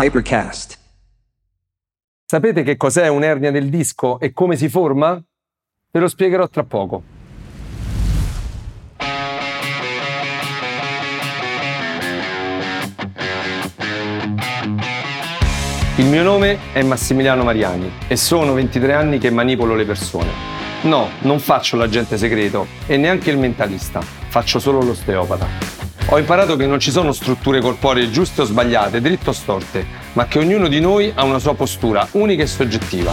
Hypercast. Sapete che cos'è un'ernia del disco e come si forma? Ve lo spiegherò tra poco. Il mio nome è Massimiliano Mariani e sono 23 anni che manipolo le persone. No, non faccio l'agente segreto e neanche il mentalista, faccio solo l'osteopata. Ho imparato che non ci sono strutture corporee giuste o sbagliate, dritte o storte, ma che ognuno di noi ha una sua postura unica e soggettiva.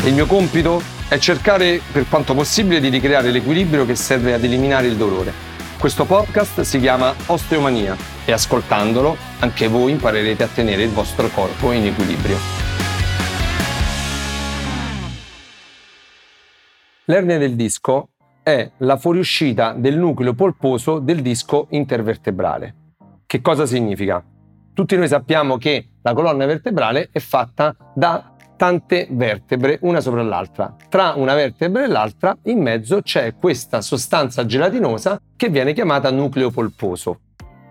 E il mio compito è cercare per quanto possibile di ricreare l'equilibrio che serve ad eliminare il dolore. Questo podcast si chiama Osteomania e ascoltandolo anche voi imparerete a tenere il vostro corpo in equilibrio. L'ernia del disco è la fuoriuscita del nucleo polposo del disco intervertebrale. Che cosa significa? Tutti noi sappiamo che la colonna vertebrale è fatta da tante vertebre una sopra l'altra. Tra una vertebra e l'altra in mezzo c'è questa sostanza gelatinosa che viene chiamata nucleo polposo.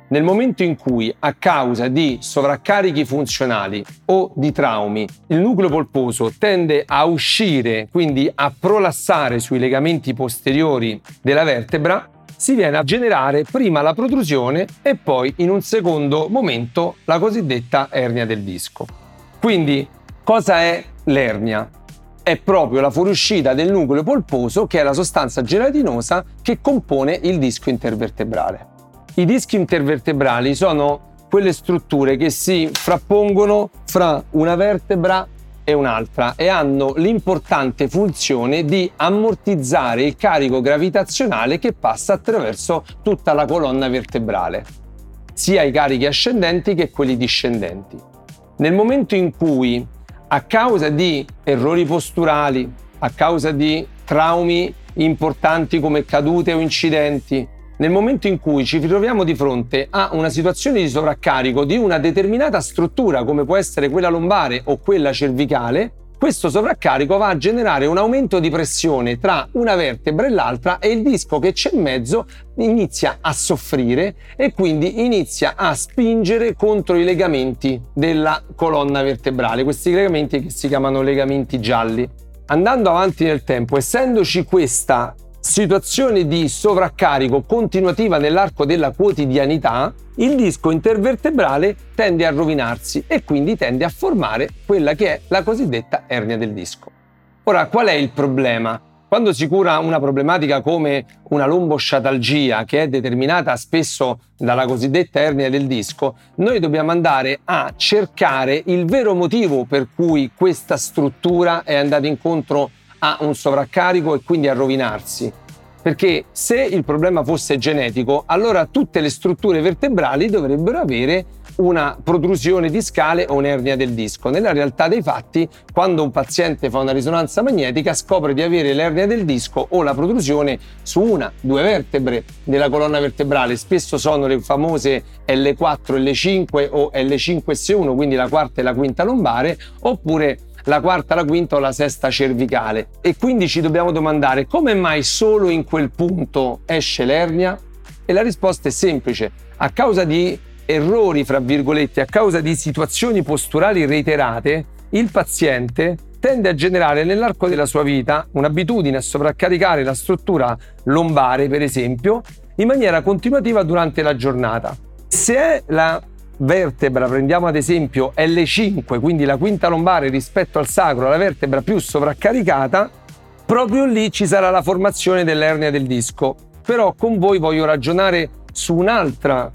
Nel momento in cui a causa di sovraccarichi funzionali o di traumi il nucleo polposo tende a uscire, quindi a prolassare sui legamenti posteriori della vertebra, si viene a generare prima la protrusione e poi in un secondo momento la cosiddetta ernia del disco. Quindi cosa è l'ernia? È proprio la fuoriuscita del nucleo polposo che è la sostanza gelatinosa che compone il disco intervertebrale. I dischi intervertebrali sono quelle strutture che si frappongono fra una vertebra e un'altra e hanno l'importante funzione di ammortizzare il carico gravitazionale che passa attraverso tutta la colonna vertebrale, sia i carichi ascendenti che quelli discendenti. Nel momento in cui a causa di errori posturali, a causa di traumi importanti come cadute o incidenti, nel momento in cui ci ritroviamo di fronte a una situazione di sovraccarico di una determinata struttura, come può essere quella lombare o quella cervicale, questo sovraccarico va a generare un aumento di pressione tra una vertebra e l'altra e il disco che c'è in mezzo inizia a soffrire e quindi inizia a spingere contro i legamenti della colonna vertebrale, questi legamenti che si chiamano legamenti gialli. Andando avanti nel tempo, essendoci questa situazione di sovraccarico continuativa nell'arco della quotidianità, il disco intervertebrale tende a rovinarsi e quindi tende a formare quella che è la cosiddetta ernia del disco. Ora, qual è il problema? Quando si cura una problematica come una lombosciatalgia che è determinata spesso dalla cosiddetta ernia del disco, noi dobbiamo andare a cercare il vero motivo per cui questa struttura è andata incontro a un sovraccarico e quindi a rovinarsi. Perché se il problema fosse genetico, allora tutte le strutture vertebrali dovrebbero avere una protrusione discale o un'ernia del disco. Nella realtà dei fatti, quando un paziente fa una risonanza magnetica, scopre di avere l'ernia del disco o la protrusione su una, due vertebre della colonna vertebrale. Spesso sono le famose L4, L5 o L5S1, quindi la quarta e la quinta lombare, oppure la quarta, la quinta o la sesta cervicale. E quindi ci dobbiamo domandare come mai solo in quel punto esce l'ernia? E la risposta è semplice. A causa di errori, fra virgolette, a causa di situazioni posturali reiterate, il paziente tende a generare nell'arco della sua vita un'abitudine a sovraccaricare la struttura lombare, per esempio, in maniera continuativa durante la giornata. Se è la vertebra, prendiamo ad esempio L5, quindi la quinta lombare rispetto al sacro, la vertebra più sovraccaricata, proprio lì ci sarà la formazione dell'ernia del disco. Però con voi voglio ragionare su un'altra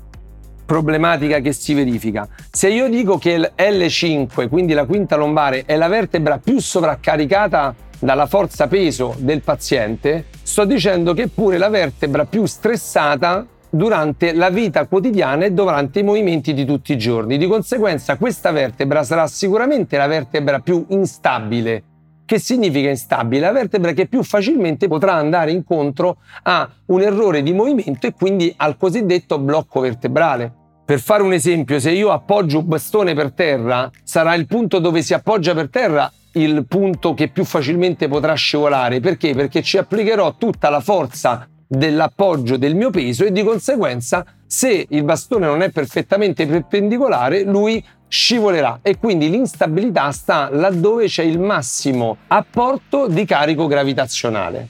problematica che si verifica. Se io dico che L5, quindi la quinta lombare, è la vertebra più sovraccaricata dalla forza peso del paziente, sto dicendo che pure la vertebra più stressata durante la vita quotidiana e durante i movimenti di tutti i giorni. Di conseguenza questa vertebra sarà sicuramente la vertebra più instabile. Che significa instabile? La vertebra che più facilmente potrà andare incontro a un errore di movimento e quindi al cosiddetto blocco vertebrale. Per fare un esempio, se io appoggio un bastone per terra, sarà il punto dove si appoggia per terra il punto che più facilmente potrà scivolare. Perché? Perché ci applicherò tutta la forza dell'appoggio del mio peso e di conseguenza se il bastone non è perfettamente perpendicolare lui scivolerà e quindi l'instabilità sta laddove c'è il massimo apporto di carico gravitazionale.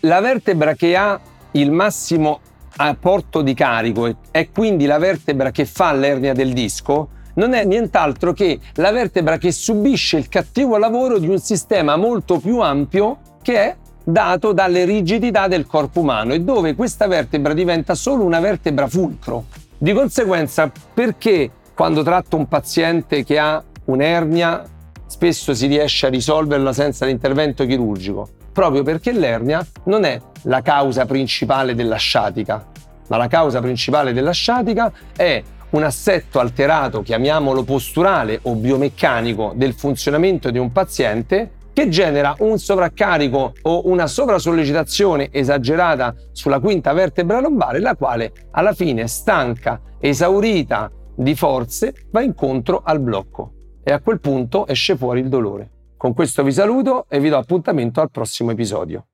La vertebra che ha il massimo apporto di carico è quindi la vertebra che fa l'ernia del disco, non è nient'altro che la vertebra che subisce il cattivo lavoro di un sistema molto più ampio che è dato dalle rigidità del corpo umano e dove questa vertebra diventa solo una vertebra fulcro. Di conseguenza, perché quando tratto un paziente che ha un'ernia spesso si riesce a risolverla senza l'intervento chirurgico? Proprio perché l'ernia non è la causa principale della sciatica, ma la causa principale della sciatica è un assetto alterato, chiamiamolo posturale o biomeccanico, del funzionamento di un paziente che genera un sovraccarico o una sovrasollecitazione esagerata sulla quinta vertebra lombare, la quale alla fine, stanca, esaurita di forze, va incontro al blocco e a quel punto esce fuori il dolore. Con questo vi saluto e vi do appuntamento al prossimo episodio.